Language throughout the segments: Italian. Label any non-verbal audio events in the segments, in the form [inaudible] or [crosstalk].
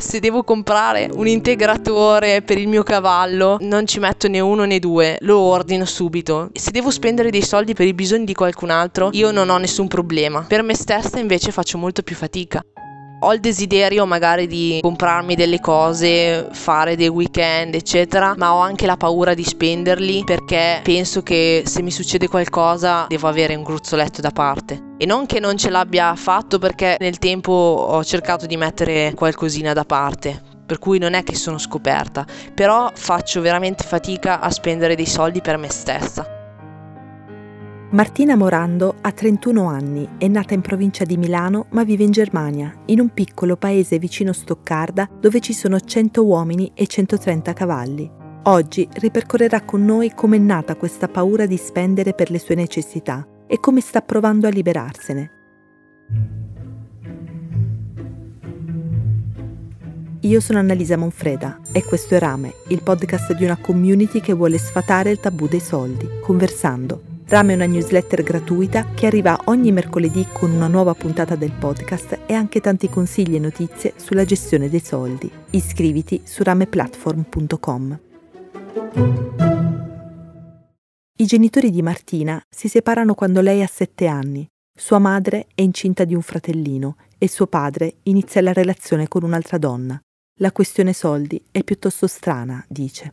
Se devo comprare un integratore per il mio cavallo, non ci metto né uno né due, lo ordino subito. Se devo spendere dei soldi per i bisogni di qualcun altro, io non ho nessun problema. Per me stessa invece faccio molto più fatica. Ho il desiderio magari di comprarmi delle cose, fare dei weekend, eccetera, ma ho anche la paura di spenderli perché penso che se mi succede qualcosa devo avere un gruzzoletto da parte. E non che non ce l'abbia fatto perché nel tempo ho cercato di mettere qualcosina da parte, per cui non è che sono scoperta, però faccio veramente fatica a spendere dei soldi per me stessa. Martina Morando ha 31 anni, è nata in provincia di Milano ma vive in Germania, in un piccolo paese vicino Stoccarda dove ci sono 100 uomini e 130 cavalli. Oggi ripercorrerà con noi come è nata questa paura di spendere per le sue necessità e come sta provando a liberarsene. Io sono Annalisa Monfreda e questo è Rame, il podcast di una community che vuole sfatare il tabù dei soldi, conversando Rame è una newsletter gratuita che arriva ogni mercoledì con una nuova puntata del podcast e anche tanti consigli e notizie sulla gestione dei soldi. Iscriviti su rameplatform.com. I genitori di Martina si separano quando lei ha sette anni. Sua madre è incinta di un fratellino e suo padre inizia la relazione con un'altra donna. La questione soldi è piuttosto strana, dice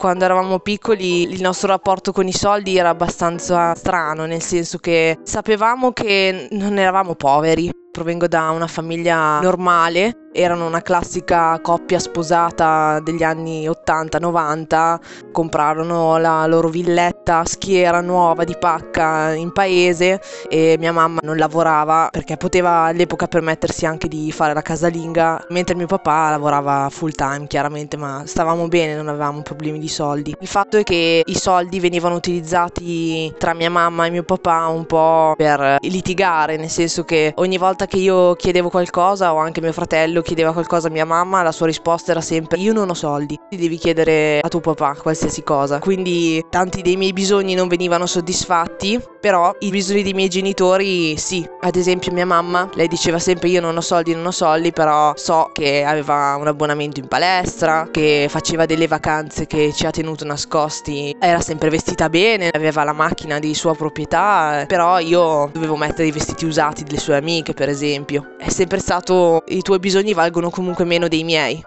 quando eravamo piccoli il nostro rapporto con i soldi era abbastanza strano, nel senso che sapevamo che non eravamo poveri. Provengo da una famiglia normale erano una classica coppia sposata degli anni 80-90, comprarono la loro villetta schiera nuova di pacca in paese e mia mamma non lavorava perché poteva all'epoca permettersi anche di fare la casalinga, mentre mio papà lavorava full time chiaramente, ma stavamo bene, non avevamo problemi di soldi. Il fatto è che i soldi venivano utilizzati tra mia mamma e mio papà un po' per litigare, nel senso che ogni volta che io chiedevo qualcosa o anche mio fratello io chiedeva qualcosa a mia mamma, la sua risposta era sempre io non ho soldi, ti devi chiedere a tuo papà qualsiasi cosa. Quindi tanti dei miei bisogni non venivano soddisfatti, però i bisogni dei miei genitori sì. Ad esempio mia mamma, lei diceva sempre io non ho soldi, non ho soldi, però so che aveva un abbonamento in palestra, che faceva delle vacanze che ci ha tenuto nascosti, era sempre vestita bene, aveva la macchina di sua proprietà, però io dovevo mettere i vestiti usati delle sue amiche, per esempio. È sempre stato i tuoi bisogni bisogni valgono comunque meno dei miei.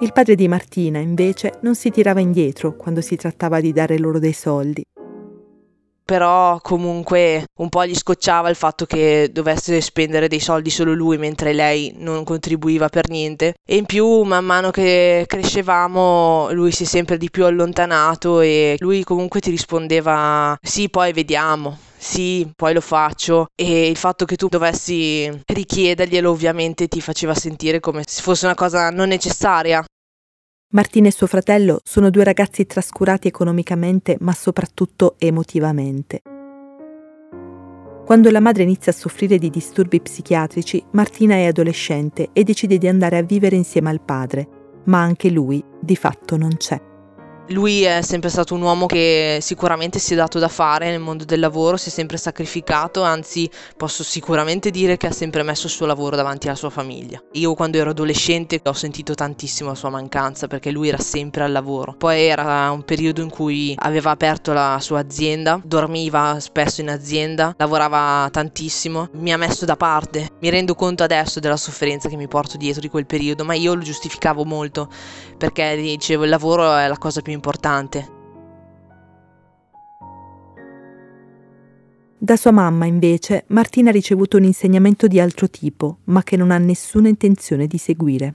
Il padre di Martina, invece, non si tirava indietro quando si trattava di dare loro dei soldi. Però comunque un po' gli scocciava il fatto che dovesse spendere dei soldi solo lui mentre lei non contribuiva per niente. E in più, man mano che crescevamo, lui si è sempre di più allontanato e lui comunque ti rispondeva sì, poi vediamo sì, poi lo faccio e il fatto che tu dovessi richiederglielo ovviamente ti faceva sentire come se fosse una cosa non necessaria. Martina e suo fratello sono due ragazzi trascurati economicamente ma soprattutto emotivamente. Quando la madre inizia a soffrire di disturbi psichiatrici, Martina è adolescente e decide di andare a vivere insieme al padre, ma anche lui di fatto non c'è. Lui è sempre stato un uomo che sicuramente si è dato da fare nel mondo del lavoro, si è sempre sacrificato, anzi posso sicuramente dire che ha sempre messo il suo lavoro davanti alla sua famiglia. Io quando ero adolescente ho sentito tantissimo la sua mancanza perché lui era sempre al lavoro. Poi era un periodo in cui aveva aperto la sua azienda, dormiva spesso in azienda, lavorava tantissimo, mi ha messo da parte. Mi rendo conto adesso della sofferenza che mi porto dietro di quel periodo, ma io lo giustificavo molto perché dicevo il lavoro è la cosa più importante. Da sua mamma, invece, Martina ha ricevuto un insegnamento di altro tipo, ma che non ha nessuna intenzione di seguire.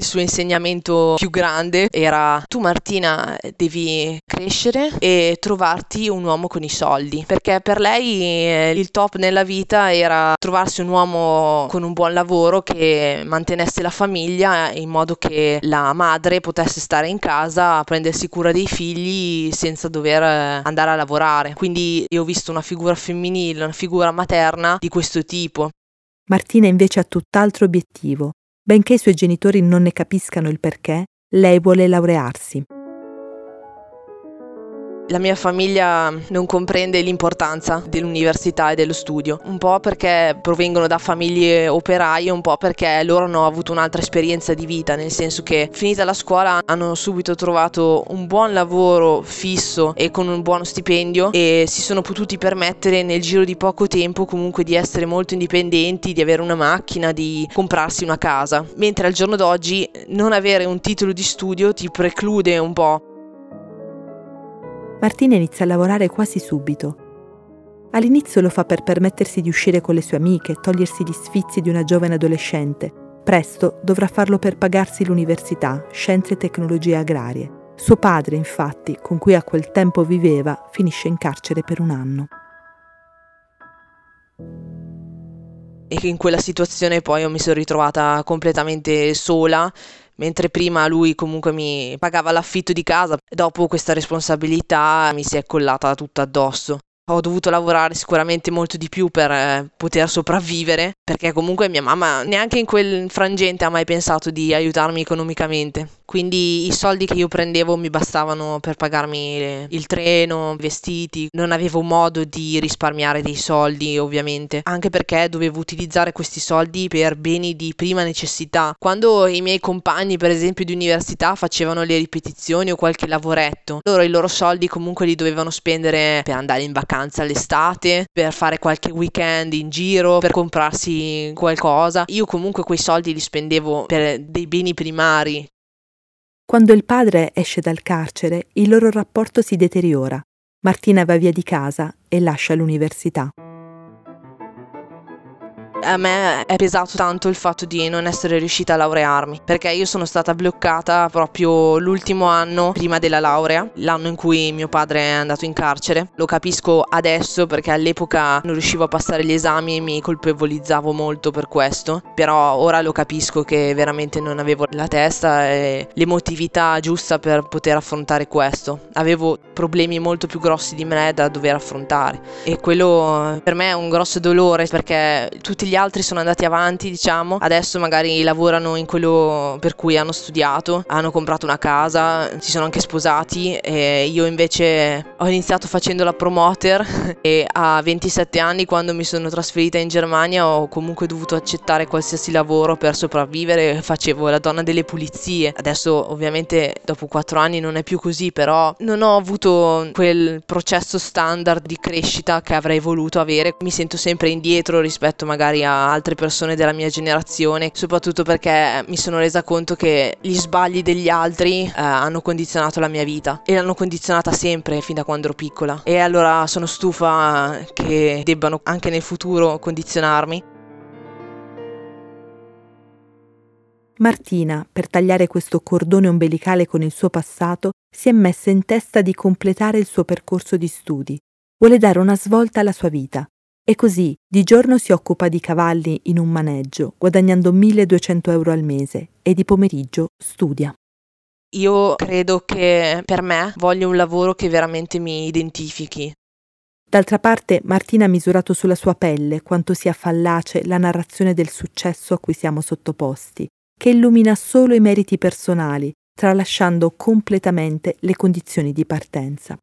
Il suo insegnamento più grande era tu Martina devi crescere e trovarti un uomo con i soldi, perché per lei eh, il top nella vita era trovarsi un uomo con un buon lavoro che mantenesse la famiglia in modo che la madre potesse stare in casa a prendersi cura dei figli senza dover eh, andare a lavorare. Quindi io ho visto una figura femminile, una figura materna di questo tipo. Martina invece ha tutt'altro obiettivo, Benché i suoi genitori non ne capiscano il perché, lei vuole laurearsi. La mia famiglia non comprende l'importanza dell'università e dello studio, un po' perché provengono da famiglie operaie, un po' perché loro hanno avuto un'altra esperienza di vita, nel senso che finita la scuola hanno subito trovato un buon lavoro fisso e con un buono stipendio e si sono potuti permettere nel giro di poco tempo comunque di essere molto indipendenti, di avere una macchina, di comprarsi una casa, mentre al giorno d'oggi non avere un titolo di studio ti preclude un po' Martina inizia a lavorare quasi subito. All'inizio lo fa per permettersi di uscire con le sue amiche, togliersi gli sfizi di una giovane adolescente. Presto dovrà farlo per pagarsi l'università, scienze e tecnologie agrarie. Suo padre, infatti, con cui a quel tempo viveva, finisce in carcere per un anno. E in quella situazione poi io mi sono ritrovata completamente sola, mentre prima lui comunque mi pagava l'affitto di casa, dopo questa responsabilità mi si è collata tutta addosso. Ho dovuto lavorare sicuramente molto di più per eh, poter sopravvivere, perché comunque mia mamma neanche in quel frangente ha mai pensato di aiutarmi economicamente. Quindi i soldi che io prendevo mi bastavano per pagarmi il treno, vestiti, non avevo modo di risparmiare dei soldi ovviamente, anche perché dovevo utilizzare questi soldi per beni di prima necessità. Quando i miei compagni per esempio di università facevano le ripetizioni o qualche lavoretto, loro i loro soldi comunque li dovevano spendere per andare in vacanza all'estate, per fare qualche weekend in giro, per comprarsi qualcosa. Io comunque quei soldi li spendevo per dei beni primari, quando il padre esce dal carcere, il loro rapporto si deteriora. Martina va via di casa e lascia l'università. A me è pesato tanto il fatto di non essere riuscita a laurearmi, perché io sono stata bloccata proprio l'ultimo anno prima della laurea, l'anno in cui mio padre è andato in carcere. Lo capisco adesso perché all'epoca non riuscivo a passare gli esami e mi colpevolizzavo molto per questo, però ora lo capisco che veramente non avevo la testa e l'emotività giusta per poter affrontare questo. Avevo problemi molto più grossi di me da dover affrontare e quello per me è un grosso dolore perché tutti gli altri sono andati avanti, diciamo, adesso magari lavorano in quello per cui hanno studiato, hanno comprato una casa, si sono anche sposati e io invece ho iniziato facendo la promoter [laughs] e a 27 anni quando mi sono trasferita in Germania ho comunque dovuto accettare qualsiasi lavoro per sopravvivere, facevo la donna delle pulizie. Adesso ovviamente dopo 4 anni non è più così, però non ho avuto quel processo standard di crescita che avrei voluto avere. Mi sento sempre indietro rispetto magari magari a altre persone della mia generazione, soprattutto perché mi sono resa conto che gli sbagli degli altri eh, hanno condizionato la mia vita e l'hanno condizionata sempre fin da quando ero piccola. E allora sono stufa che debbano anche nel futuro condizionarmi. Martina, per tagliare questo cordone ombelicale con il suo passato, si è messa in testa di completare il suo percorso di studi. Vuole dare una svolta alla sua vita. E così di giorno si occupa di cavalli in un maneggio, guadagnando 1200 euro al mese, e di pomeriggio studia. Io credo che per me voglio un lavoro che veramente mi identifichi. D'altra parte, Martina ha misurato sulla sua pelle quanto sia fallace la narrazione del successo a cui siamo sottoposti, che illumina solo i meriti personali, tralasciando completamente le condizioni di partenza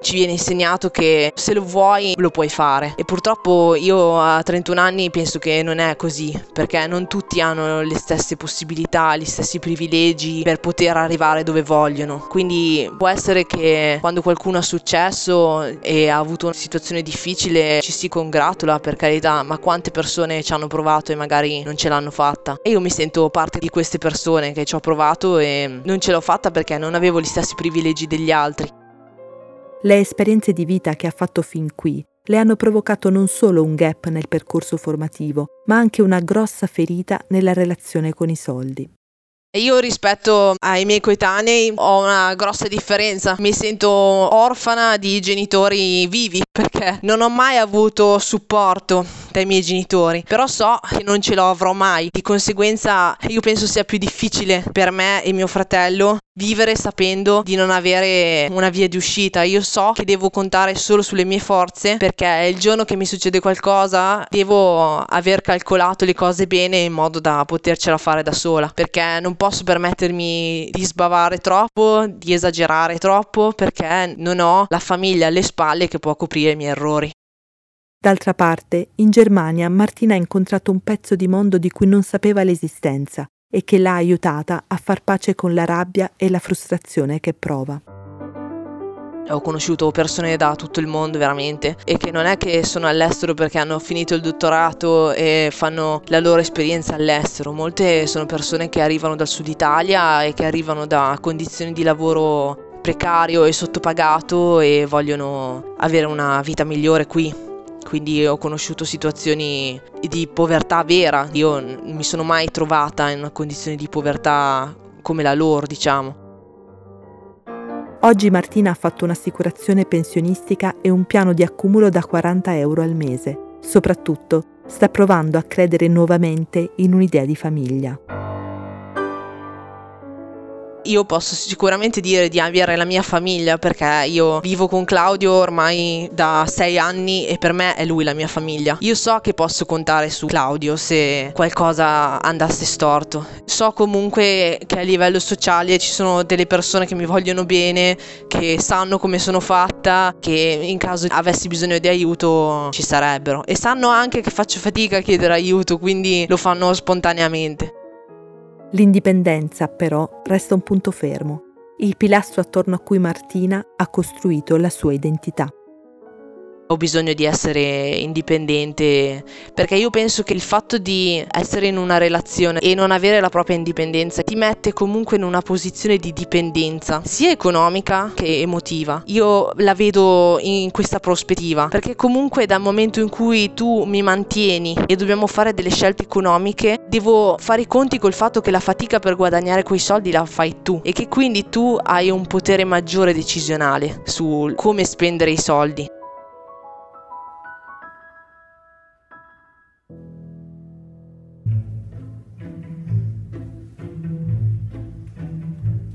ci viene insegnato che se lo vuoi lo puoi fare e purtroppo io a 31 anni penso che non è così perché non tutti hanno le stesse possibilità, gli stessi privilegi per poter arrivare dove vogliono. Quindi può essere che quando qualcuno ha successo e ha avuto una situazione difficile ci si congratula per carità, ma quante persone ci hanno provato e magari non ce l'hanno fatta. E io mi sento parte di queste persone che ci ho provato e non ce l'ho fatta perché non avevo gli stessi privilegi degli altri. Le esperienze di vita che ha fatto fin qui le hanno provocato non solo un gap nel percorso formativo, ma anche una grossa ferita nella relazione con i soldi. Io rispetto ai miei coetanei ho una grossa differenza, mi sento orfana di genitori vivi perché non ho mai avuto supporto dai miei genitori, però so che non ce lo avrò mai, di conseguenza io penso sia più difficile per me e mio fratello vivere sapendo di non avere una via di uscita. Io so che devo contare solo sulle mie forze perché il giorno che mi succede qualcosa devo aver calcolato le cose bene in modo da potercela fare da sola perché non posso permettermi di sbavare troppo, di esagerare troppo perché non ho la famiglia alle spalle che può coprire i miei errori. D'altra parte, in Germania Martina ha incontrato un pezzo di mondo di cui non sapeva l'esistenza e che l'ha aiutata a far pace con la rabbia e la frustrazione che prova. Ho conosciuto persone da tutto il mondo veramente e che non è che sono all'estero perché hanno finito il dottorato e fanno la loro esperienza all'estero, molte sono persone che arrivano dal sud Italia e che arrivano da condizioni di lavoro precario e sottopagato e vogliono avere una vita migliore qui quindi ho conosciuto situazioni di povertà vera, io non mi sono mai trovata in una condizione di povertà come la loro, diciamo. Oggi Martina ha fatto un'assicurazione pensionistica e un piano di accumulo da 40 euro al mese. Soprattutto sta provando a credere nuovamente in un'idea di famiglia io posso sicuramente dire di avere la mia famiglia perché io vivo con Claudio ormai da sei anni e per me è lui la mia famiglia. Io so che posso contare su Claudio se qualcosa andasse storto. So comunque che a livello sociale ci sono delle persone che mi vogliono bene, che sanno come sono fatta, che in caso avessi bisogno di aiuto ci sarebbero e sanno anche che faccio fatica a chiedere aiuto, quindi lo fanno spontaneamente. L'indipendenza, però, resta un punto fermo, il pilastro attorno a cui Martina ha costruito la sua identità. Ho bisogno di essere indipendente perché io penso che il fatto di essere in una relazione e non avere la propria indipendenza ti mette comunque in una posizione di dipendenza, sia economica che emotiva. Io la vedo in questa prospettiva perché comunque dal momento in cui tu mi mantieni e dobbiamo fare delle scelte economiche, devo fare i conti col fatto che la fatica per guadagnare quei soldi la fai tu e che quindi tu hai un potere maggiore decisionale su come spendere i soldi.